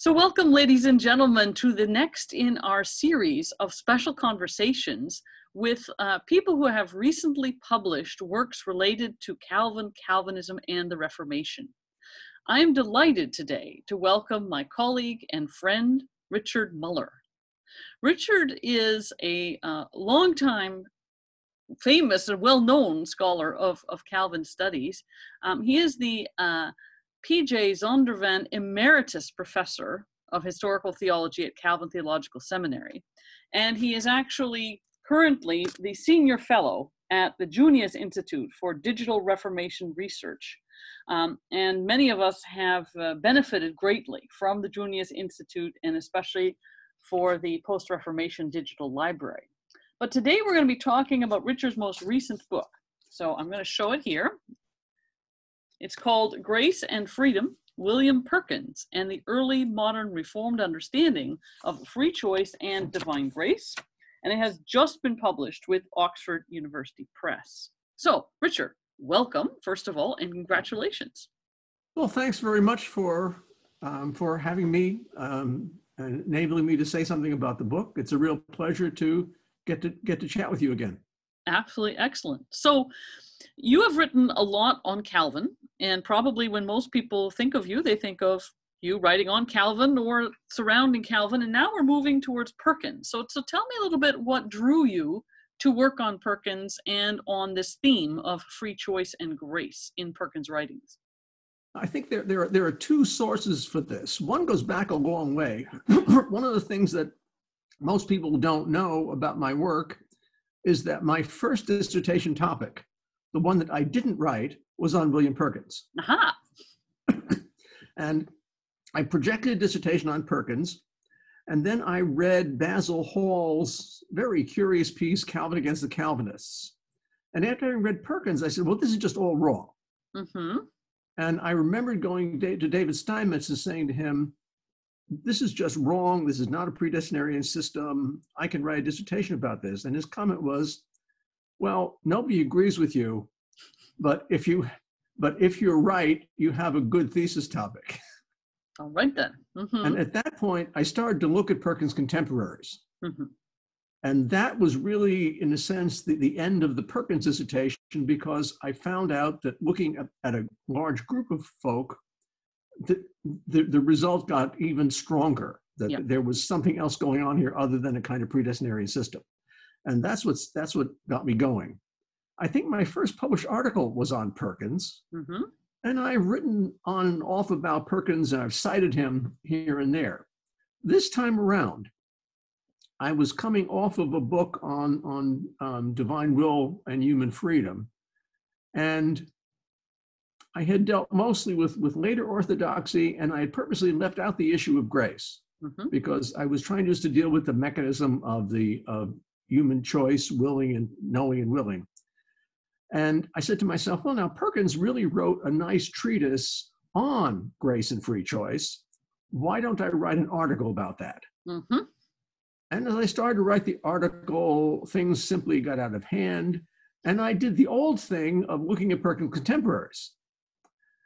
So, welcome, ladies and gentlemen, to the next in our series of special conversations with uh, people who have recently published works related to Calvin, Calvinism, and the Reformation. I am delighted today to welcome my colleague and friend, Richard Muller. Richard is a uh, longtime famous and well-known scholar of, of Calvin studies. Um, he is the uh, P.J. Zondervan Emeritus Professor of Historical Theology at Calvin Theological Seminary. And he is actually currently the Senior Fellow at the Junius Institute for Digital Reformation Research. Um, and many of us have uh, benefited greatly from the Junius Institute and especially for the Post Reformation Digital Library. But today we're going to be talking about Richard's most recent book. So I'm going to show it here. It's called Grace and Freedom William Perkins and the Early Modern Reformed Understanding of Free Choice and Divine Grace. And it has just been published with Oxford University Press. So, Richard, welcome, first of all, and congratulations. Well, thanks very much for, um, for having me um, and enabling me to say something about the book. It's a real pleasure to get to get to chat with you again. Absolutely excellent. So, you have written a lot on Calvin, and probably when most people think of you, they think of you writing on Calvin or surrounding Calvin, and now we're moving towards Perkins. So, so tell me a little bit what drew you to work on Perkins and on this theme of free choice and grace in Perkins' writings. I think there, there, are, there are two sources for this. One goes back a long way. One of the things that most people don't know about my work is that my first dissertation topic the one that I didn't write was on William Perkins. Aha. and I projected a dissertation on Perkins, and then I read Basil Hall's very curious piece, Calvin Against the Calvinists. And after I read Perkins, I said, well, this is just all wrong. Mm-hmm. And I remembered going to David Steinmetz and saying to him, this is just wrong. This is not a predestinarian system. I can write a dissertation about this. And his comment was, well, nobody agrees with you, but if you but if you're right, you have a good thesis topic. All right then. Mm-hmm. And at that point, I started to look at Perkins' contemporaries. Mm-hmm. And that was really, in a sense, the, the end of the Perkins dissertation because I found out that looking at, at a large group of folk, the, the, the result got even stronger, that yep. there was something else going on here other than a kind of predestinarian system and that's what's that's what got me going. I think my first published article was on Perkins, mm-hmm. and I've written on and off about Perkins, and I've cited him here and there. This time around, I was coming off of a book on on um, divine will and human freedom, and I had dealt mostly with with later orthodoxy, and I had purposely left out the issue of grace. Mm-hmm. because I was trying just to deal with the mechanism of the of human choice, willing and knowing and willing. And I said to myself, well, now Perkins really wrote a nice treatise on grace and free choice. Why don't I write an article about that? Mm-hmm. And as I started to write the article, things simply got out of hand. And I did the old thing of looking at Perkins' contemporaries.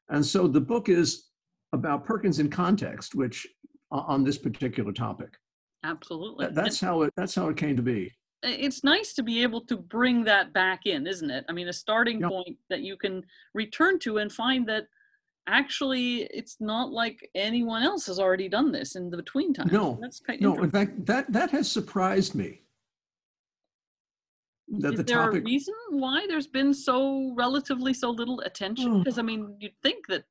And so the book is about Perkins in context, which on this particular topic. Absolutely. that's how it that's how it came to be it's nice to be able to bring that back in, isn't it? I mean, a starting yep. point that you can return to and find that actually it's not like anyone else has already done this in the between time. No, that's kind no. In fact, that that has surprised me. That Is the there topic... a reason why there's been so relatively so little attention? Because oh. I mean, you'd think that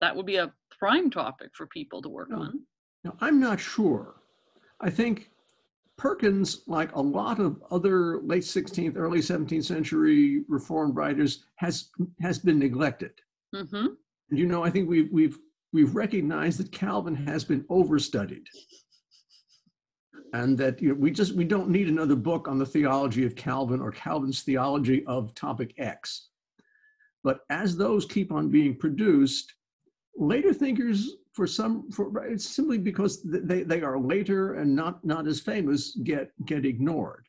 that would be a prime topic for people to work no. on. No, I'm not sure. I think Perkins, like a lot of other late 16th, early 17th century Reformed writers, has has been neglected. Mm-hmm. You know, I think we've we've we've recognized that Calvin has been overstudied, and that you know, we just we don't need another book on the theology of Calvin or Calvin's theology of topic X. But as those keep on being produced, later thinkers for some for it's simply because they, they are later and not not as famous get get ignored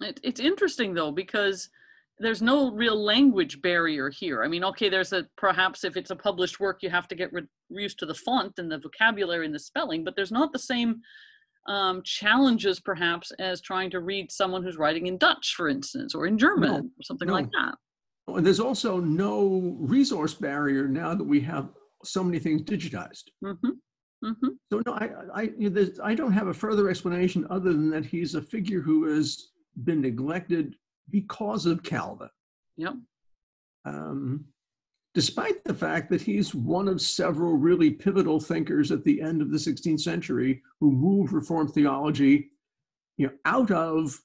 it, it's interesting though because there's no real language barrier here. I mean, okay, there's a perhaps if it's a published work, you have to get re- used to the font and the vocabulary and the spelling, but there's not the same um, challenges perhaps as trying to read someone who's writing in Dutch, for instance, or in German no, or something no. like that. And there's also no resource barrier now that we have so many things digitized. Mm-hmm. Mm-hmm. So no, I I, I don't have a further explanation other than that he's a figure who has been neglected because of Calvin. Yep. Um, despite the fact that he's one of several really pivotal thinkers at the end of the 16th century who moved Reformed theology, you know, out of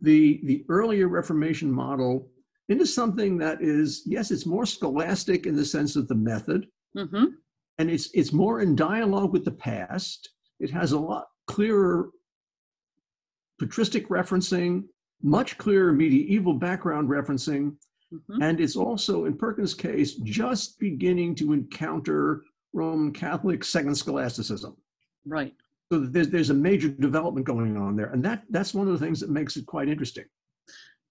the the earlier Reformation model into something that is yes, it's more scholastic in the sense of the method, mm-hmm. and it's it's more in dialogue with the past. It has a lot clearer patristic referencing much clearer medieval background referencing. Mm-hmm. And it's also, in Perkins' case, just beginning to encounter Roman Catholic second scholasticism. Right. So there's, there's a major development going on there. And that, that's one of the things that makes it quite interesting.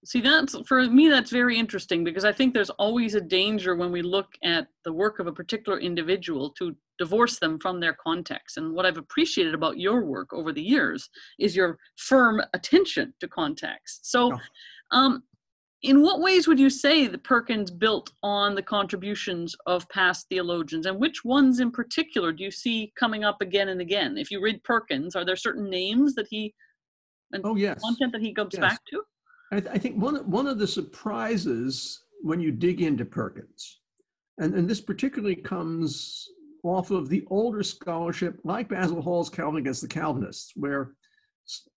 See, that's for me, that's very interesting because I think there's always a danger when we look at the work of a particular individual to divorce them from their context. And what I've appreciated about your work over the years is your firm attention to context. So, um, in what ways would you say that Perkins built on the contributions of past theologians, and which ones in particular do you see coming up again and again? If you read Perkins, are there certain names that he and oh, yes. content that he goes yes. back to? I, th- I, think one one of the surprises when you dig into Perkins, and, and this particularly comes off of the older scholarship, like Basil Hall's Calvin Against the Calvinists, where,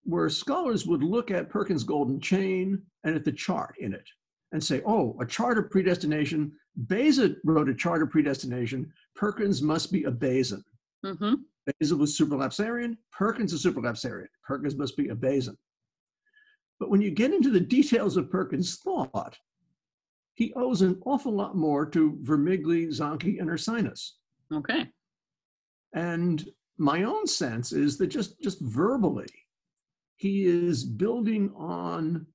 where scholars would look at Perkins' Golden Chain and at the chart in it and say, oh, a chart of predestination. Beza wrote a chart of predestination. Perkins must be a Bezan. Mm-hmm. Beza was supralapsarian. Perkins is supralapsarian. Perkins must be a Bezan. But when you get into the details of Perkins' thought, he owes an awful lot more to Vermigli, Zanchi, and Ursinus. Okay. And my own sense is that just, just verbally, he is building on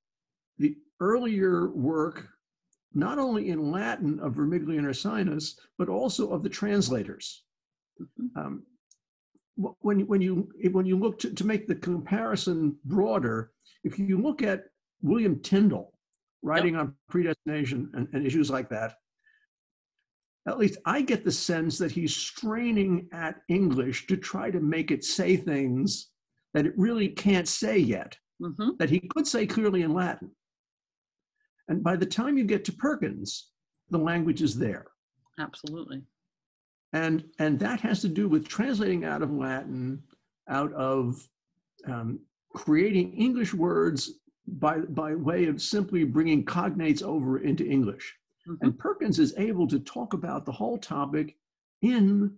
the earlier work, not only in Latin of Vermigli and Ursinus, but also of the translators. Mm-hmm. Um, when, when, you, when you look to, to make the comparison broader, if you look at William Tyndale writing yep. on predestination and, and issues like that, at least I get the sense that he's straining at English to try to make it say things that it really can't say yet, mm-hmm. that he could say clearly in Latin. And by the time you get to Perkins, the language is there. Absolutely. And, and that has to do with translating out of Latin, out of um, creating English words by, by way of simply bringing cognates over into English. Mm-hmm. And Perkins is able to talk about the whole topic in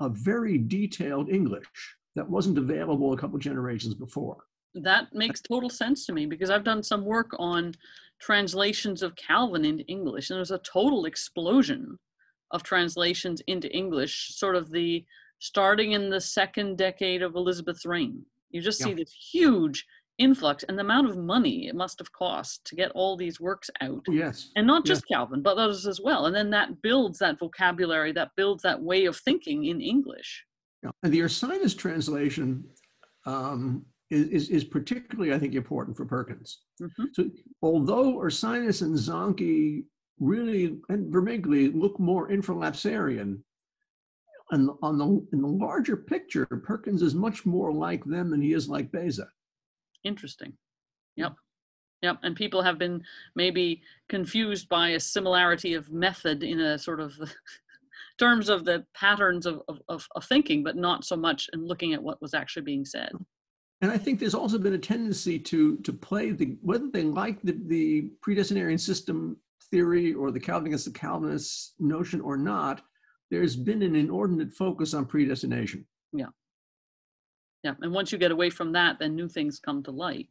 a very detailed English that wasn't available a couple generations before. That makes total sense to me because I've done some work on translations of Calvin into English, and there's a total explosion of translations into English, sort of the starting in the second decade of Elizabeth's reign. You just yeah. see this huge influx and the amount of money it must have cost to get all these works out. Oh, yes. And not just yes. Calvin, but others as well. And then that builds that vocabulary, that builds that way of thinking in English. Yeah. And the Ursinus translation um, is, is, is, particularly, I think, important for Perkins. Mm-hmm. So although Ursinus and Zanchi really, and Vermigli look more infralapsarian, and on the in the larger picture, Perkins is much more like them than he is like Beza. Interesting. Yep. Yep. And people have been maybe confused by a similarity of method in a sort of terms of the patterns of, of, of thinking, but not so much in looking at what was actually being said. And I think there's also been a tendency to to play the whether they like the, the predestinarian system theory or the Calvinist the Calvinist notion or not, there's been an inordinate focus on predestination. Yeah. Yeah, and once you get away from that, then new things come to light.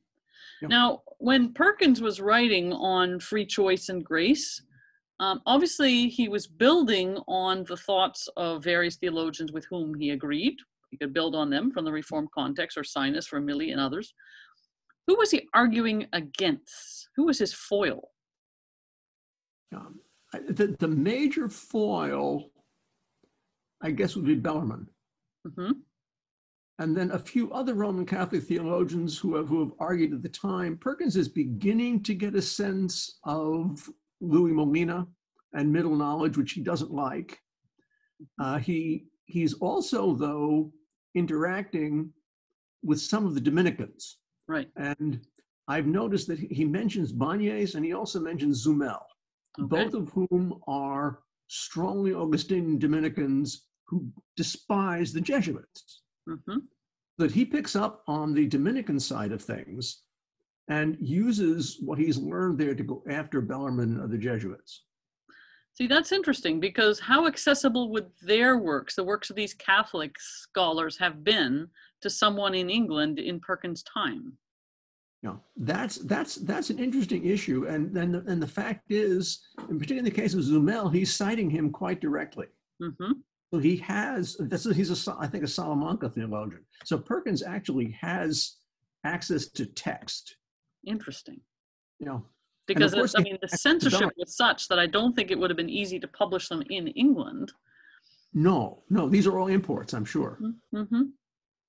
Yeah. Now, when Perkins was writing on free choice and grace, um, obviously he was building on the thoughts of various theologians with whom he agreed. He could build on them from the Reformed context, Ursinus, Vermigli, and others. Who was he arguing against? Who was his foil? Um, the, the major foil, I guess, would be Bellarmine. Mm-hmm. And then a few other Roman Catholic theologians who have, who have argued at the time. Perkins is beginning to get a sense of Louis Molina and middle knowledge, which he doesn't like. Uh, he he's also though interacting with some of the Dominicans. Right. And I've noticed that he mentions Banez and he also mentions Zumel, okay. both of whom are strongly Augustinian Dominicans who despise the Jesuits. Mm-hmm. That he picks up on the Dominican side of things and uses what he's learned there to go after Bellarmine of the Jesuits. See, that's interesting because how accessible would their works, the works of these Catholic scholars, have been to someone in England in Perkins' time? Yeah, that's that's that's an interesting issue, and and the, and the fact is, in particular in the case of Zumel, he's citing him quite directly. Mm-hmm. So he has that's he's a I think a Salamanca theologian. So Perkins actually has access to text. Interesting. You know, because I mean the censorship was such that I don't think it would have been easy to publish them in England. No, no, these are all imports, I'm sure. Mm-hmm.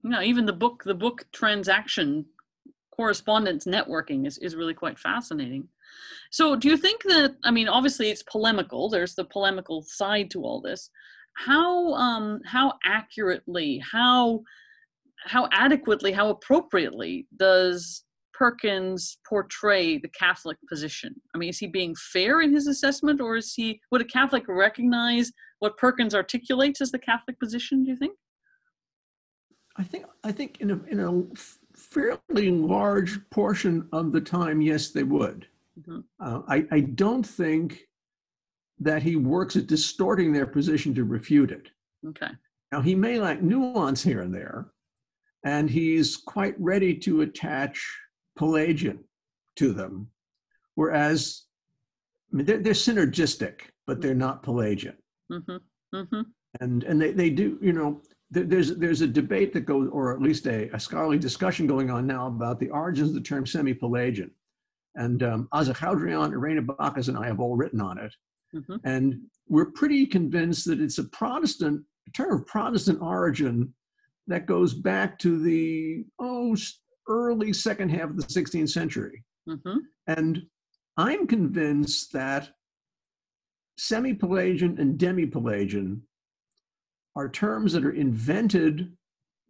No, even the book, the book transaction correspondence networking is, is really quite fascinating. So, do you think that? I mean, obviously, it's polemical. There's the polemical side to all this. How um, how accurately, how how adequately, how appropriately does Perkins portray the Catholic position? I mean, is he being fair in his assessment, or is he would a Catholic recognize what Perkins articulates as the Catholic position? Do you think? I think I think in a in a fairly large portion of the time, yes, they would. Mm-hmm. Uh, I I don't think that he works at distorting their position to refute it. Okay. Now he may lack nuance here and there, and he's quite ready to attach Pelagian to them, whereas I mean, they're, they're synergistic, but they're not Pelagian. Mm-hmm. Mm-hmm. And and they, they do, you know, there's there's a debate that goes, or at least a, a scholarly discussion going on now about the origins of the term semi-Pelagian. And um, Aza Goudriaan, Irena Backus, and I have all written on it. Mm-hmm. And we're pretty convinced that it's a Protestant, a term of Protestant origin that goes back to the, oh, early second half of the 16th century. Mm-hmm. And I'm convinced that semi Pelagian and demi Pelagian are terms that are invented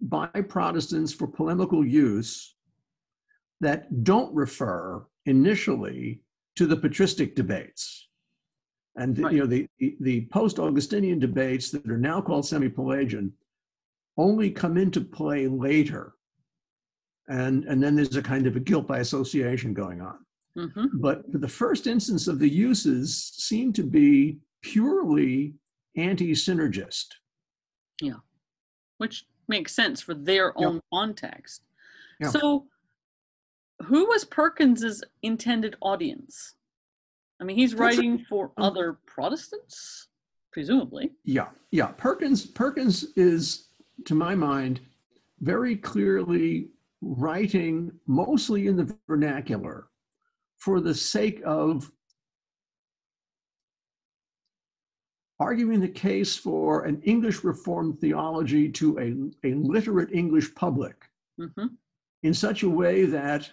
by Protestants for polemical use that don't refer initially to the patristic debates. And right. you know the, the post-Augustinian debates that are now called semi-Pelagian only come into play later and and then there's a kind of a guilt by association going on. Mm-hmm. But the first instance of the uses seem to be purely anti-synergist. Yeah, which makes sense for their own context. So, who was Perkins's intended audience? I mean, he's writing a, for um, other Protestants, presumably. Yeah, yeah. Perkins Perkins is, to my mind, very clearly writing mostly in the vernacular for the sake of arguing the case for an English Reformed theology to a, a literate English public mm-hmm. in such a way that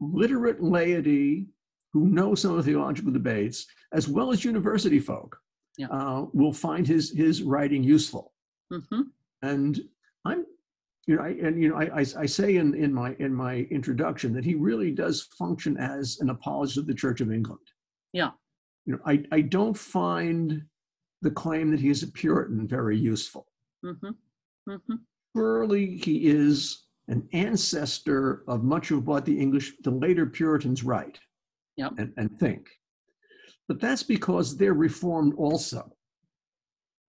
literate laity who know some of the theological debates, as well as university folk, yeah. uh, will find his, his writing useful. Mm-hmm. And I'm you know, I, and you know, I, I, I, say in, in my in my introduction that he really does function as an apologist of the Church of England. Yeah. You know, I, I don't find the claim that he is a Puritan very useful. Mm-hmm. Mm-hmm. Surely he is an ancestor of much of what the English, the later Puritans write yep. and, and think. But that's because they're reformed also.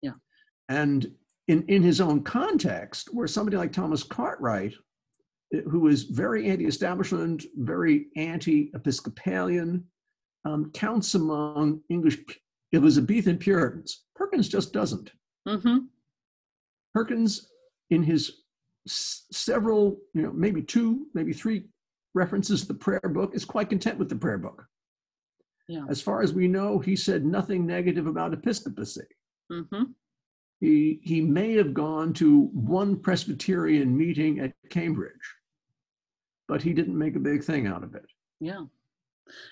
Yeah. And in, in his own context, where somebody like Thomas Cartwright, eh, who is very anti establishment, very anti Episcopalian, um, counts among English Elizabethan Puritans. Perkins just doesn't. Mm-hmm. Perkins, in his s- several, you know, maybe two, maybe three references to the prayer book, is quite content with the prayer book. Yeah. As far as we know, he said nothing negative about episcopacy. Mm-hmm. He, he may have gone to one Presbyterian meeting at Cambridge, but he didn't make a big thing out of it. Yeah.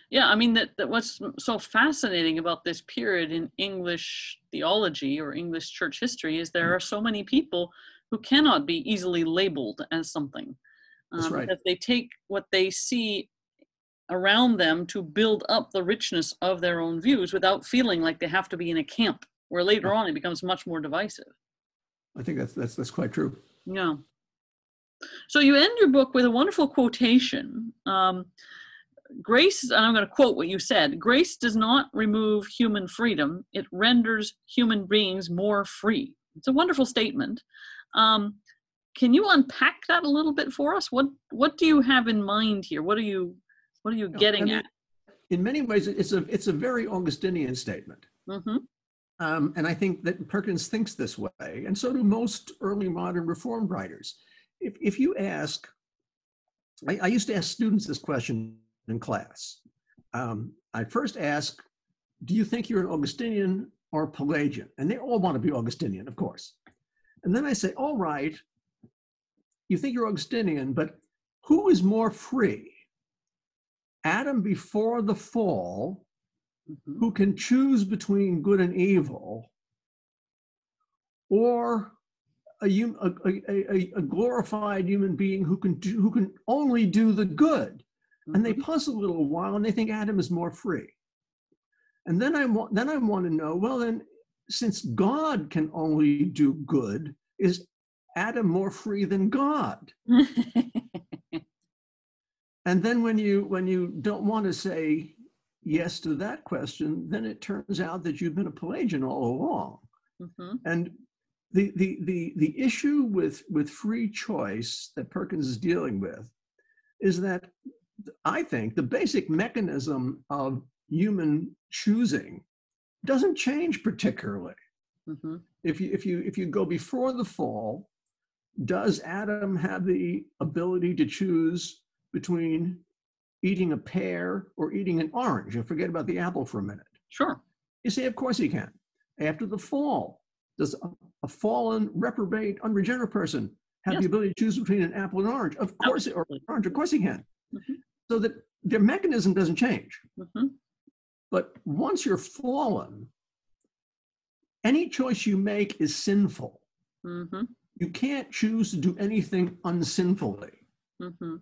Yeah, I mean that, that what's so fascinating about this period in English theology or English church history is there are so many people who cannot be easily labeled as something. That's Um, right. Because they take what they see around them to build up the richness of their own views without feeling like they have to be in a camp where later on it becomes much more divisive. I think that's that's that's quite true. Yeah. So you end your book with a wonderful quotation. Um, grace, and I'm going to quote what you said grace does not remove human freedom, it renders human beings more free. It's a wonderful statement. Um, can you unpack that a little bit for us? What what do you have in mind here? What are you what are you No, I getting mean, at? In many ways, it's a it's a very Augustinian statement. hmm Um, and I think that Perkins thinks this way, and so do most early modern Reformed writers. If, if you ask, I, I used to ask students this question in class. Um, I first ask, Do you think you're an Augustinian or a Pelagian? And they all want to be Augustinian, of course. And then I say, All right, you think you're Augustinian, but who is more free? Adam before the fall hmm who can choose between good and evil, or a, a, a, a, a glorified human being who can do, who can only do the good. And they puzzle a little while, and they think Adam is more free. And then I want then I want to know. Well, then, since God can only do good, is Adam more free than God? And then when you when you don't want to say yes to that question, then it turns out that you've been a Pelagian all along. hmm And the the the the issue with with free choice that Perkins is dealing with is that I think the basic mechanism of human choosing doesn't change particularly. hmm If you if you if you go before the fall, does Adam have the ability to choose between eating a pear or eating an orange? And forget about the apple for a minute. Sure. You say, of course he can. After the fall, does a, a fallen, reprobate, unregenerate person have Yes. the ability to choose between an apple and orange? Of course, or orange, of course he can. Mhm. So that their mechanism doesn't change. hmm But once you're fallen, any choice you make is sinful. hmm You can't choose to do anything unsinfully. hmm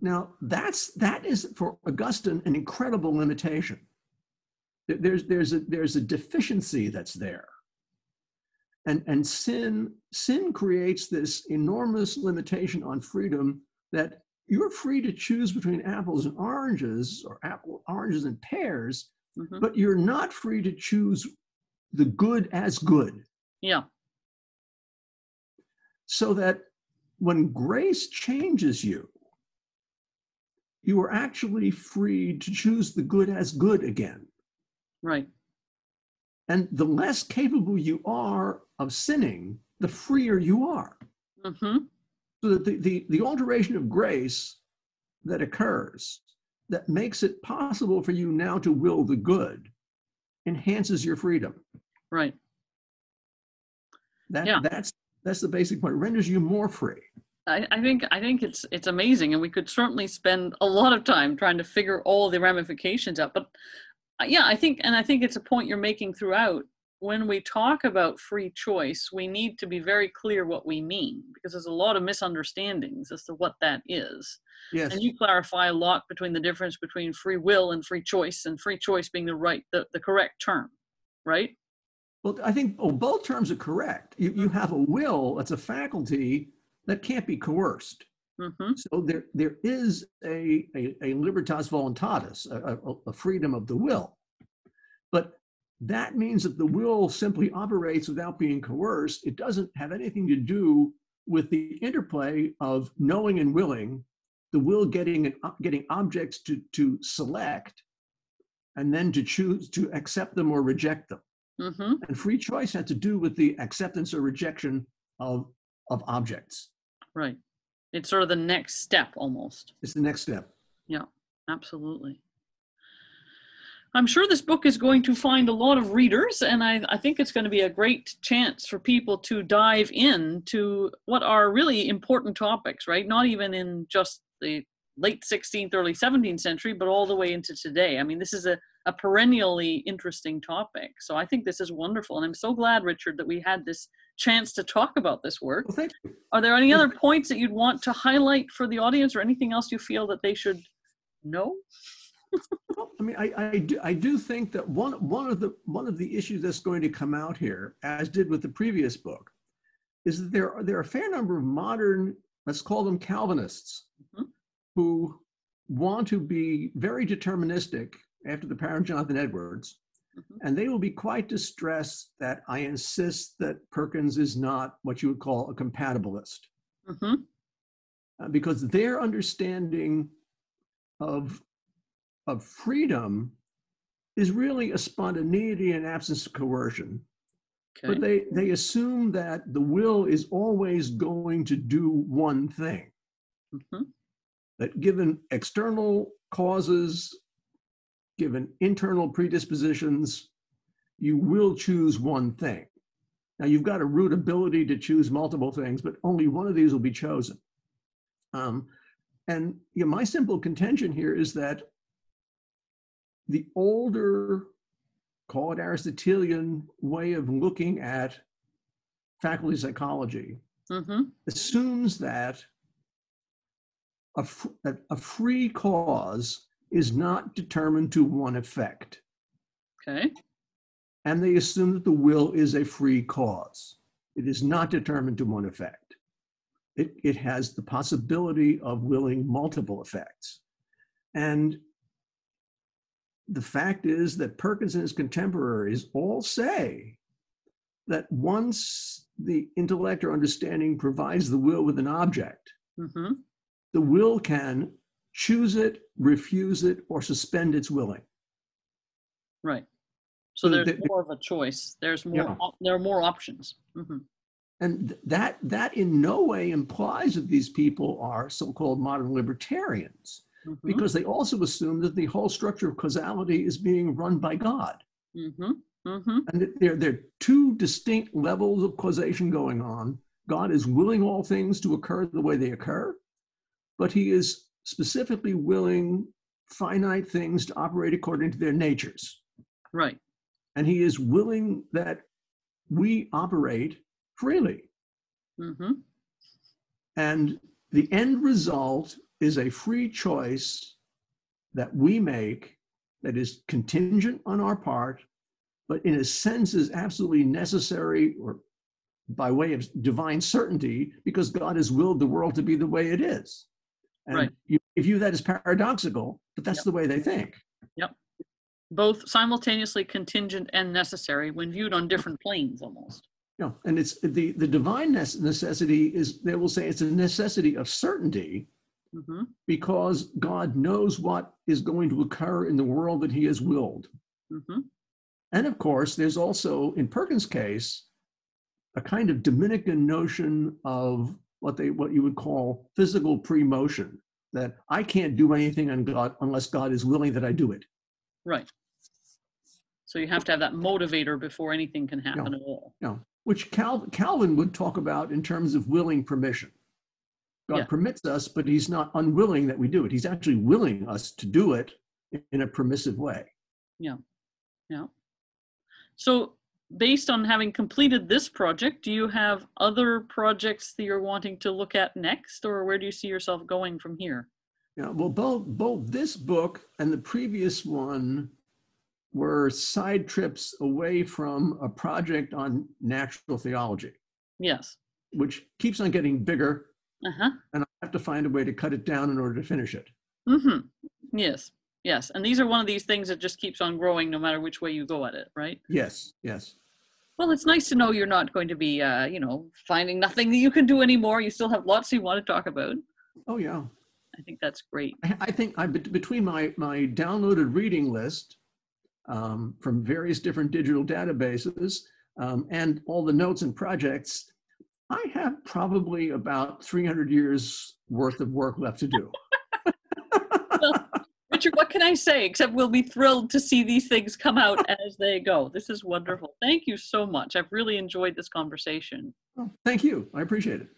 Now, that's that is for Augustine an incredible limitation. There's there's a there's a deficiency that's there. And and sin sin creates this enormous limitation on freedom that you're free to choose between apples and oranges or apple oranges and pears, hmm but you're not free to choose the good as good. Yeah. So that when grace changes you, you are actually free to choose the good as good again. Right. And the less capable you are of sinning, the freer you are. hmm So that the, the, the alteration of grace that occurs that makes it possible for you now to will the good enhances your freedom. Right. That, Yeah. That's that's the basic point. It renders you more free. I, I think I think it's it's amazing, and we could certainly spend a lot of time trying to figure all the ramifications out. But uh, yeah, I think, and I think it's a point you're making throughout. When we talk about free choice, we need to be very clear what we mean because there's a lot of misunderstandings as to what that is. Yes. And you clarify a lot between the difference between free will and free choice, and free choice being the right, the, the correct term, right? Well, I think oh, both terms are correct. You, you have a will that's a faculty that can't be coerced. hmm So there, there is a, a, a libertas voluntatis, a, a, a freedom of the will. But that means that the will simply operates without being coerced. It doesn't have anything to do with the interplay of knowing and willing, the will getting, an, getting objects to, to select, and then to choose to accept them or reject them. hmm And free choice had to do with the acceptance or rejection of, of objects. Right. It's sort of the next step almost. It's the next step. Yeah, absolutely. I'm sure this book is going to find a lot of readers, and I, I, think it's going to be a great chance for people to dive in to what are really important topics, right? Not even in just the late 16th, early 17th century, but all the way into today. I mean, this is a, a perennially interesting topic. So I think this is wonderful. And I'm so glad, Richard, that we had this chance to talk about this work. Well, thank you. Are there any other points that you'd want to highlight for the audience or anything else you feel that they should know? I mean, I, I, do, I do think that one, one, of the, one of the issues that's going to come out here, as did with the previous book, is that there are, there are a fair number of modern, let's call them Calvinists, mm-hmm. who want to be very deterministic after the parent Jonathan Edwards, mm-hmm. and they will be quite distressed that I insist that Perkins is not what you would call a compatibilist. Mm-hmm. Uh, because their understanding of of freedom is really a spontaneity and absence of coercion. Okay. But they, they assume that the will is always going to do one thing. Mm-hmm. That given external causes, given internal predispositions, you will choose one thing. Now, you've got a root ability to choose multiple things, but only one of these will be chosen. Um, and you know, my simple contention here is that the older, call it Aristotelian way of looking at faculty psychology mm-hmm. assumes that a, a free cause is not determined to one effect. Okay. And they assume that the will is a free cause. It is not determined to one effect. It, it has the possibility of willing multiple effects. And the fact is that Perkins and his contemporaries all say that once the intellect or understanding provides the will with an object, mm-hmm. the will can choose it, refuse it, or suspend its willing. Right. So, there's more of a choice. There's more. Yeah. There are more options. Mm-hmm. And that that in no way implies that these people are so-called modern libertarians mm-hmm. because they also assume that the whole structure of causality is being run by God. Mm-hmm. Mm-hmm. And there, there are two distinct levels of causation going on. God is willing all things to occur the way they occur, but he is specifically willing finite things to operate according to their natures. Right. And he is willing that we operate freely. Mm-hmm. And the end result is a free choice that we make that is contingent on our part, but in a sense is absolutely necessary or by way of divine certainty because God has willed the world to be the way it is. And right. you, view that as paradoxical, but that's yep. the way they think. Yep. Both simultaneously contingent and necessary when viewed on different planes almost. Yeah, and it's the, the divine necessity is, they will say it's a necessity of certainty, mm-hmm. because God knows what is going to occur in the world that He has willed. Mm-hmm. And of course, there's also, in Perkins' case, a kind of Dominican notion of what they what you would call physical pre-motion that I can't do anything on God unless God is willing that I do it. Right. So you have to have that motivator before anything can happen yeah. at all. Yeah. Which Cal- Calvin would talk about in terms of willing permission. God yeah. permits us, but he's not unwilling that we do it. He's actually willing us to do it in a permissive way. Yeah. Yeah. So, based on having completed this project, do you have other projects that you're wanting to look at next, or where do you see yourself going from here? Yeah, well, both both this book and the previous one were side trips away from a project on natural theology. Yes. Which keeps on getting bigger uh-huh. and I have to find a way to cut it down in order to finish it. Mm-hmm. Yes, yes. And these are one of these things that just keeps on growing no matter which way you go at it, right? Yes, yes. Well, it's nice to know you're not going to be, uh, you know, finding nothing that you can do anymore. You still have lots you want to talk about. Oh yeah. I think that's great. I, I think I between my my downloaded reading list um, from various different digital databases um, and all the notes and projects, I have probably about 300 years worth of work left to do. Richard, what can I say except we'll be thrilled to see these things come out as they go. This is wonderful. Thank you so much. I've really enjoyed this conversation. Well, thank you. I appreciate it.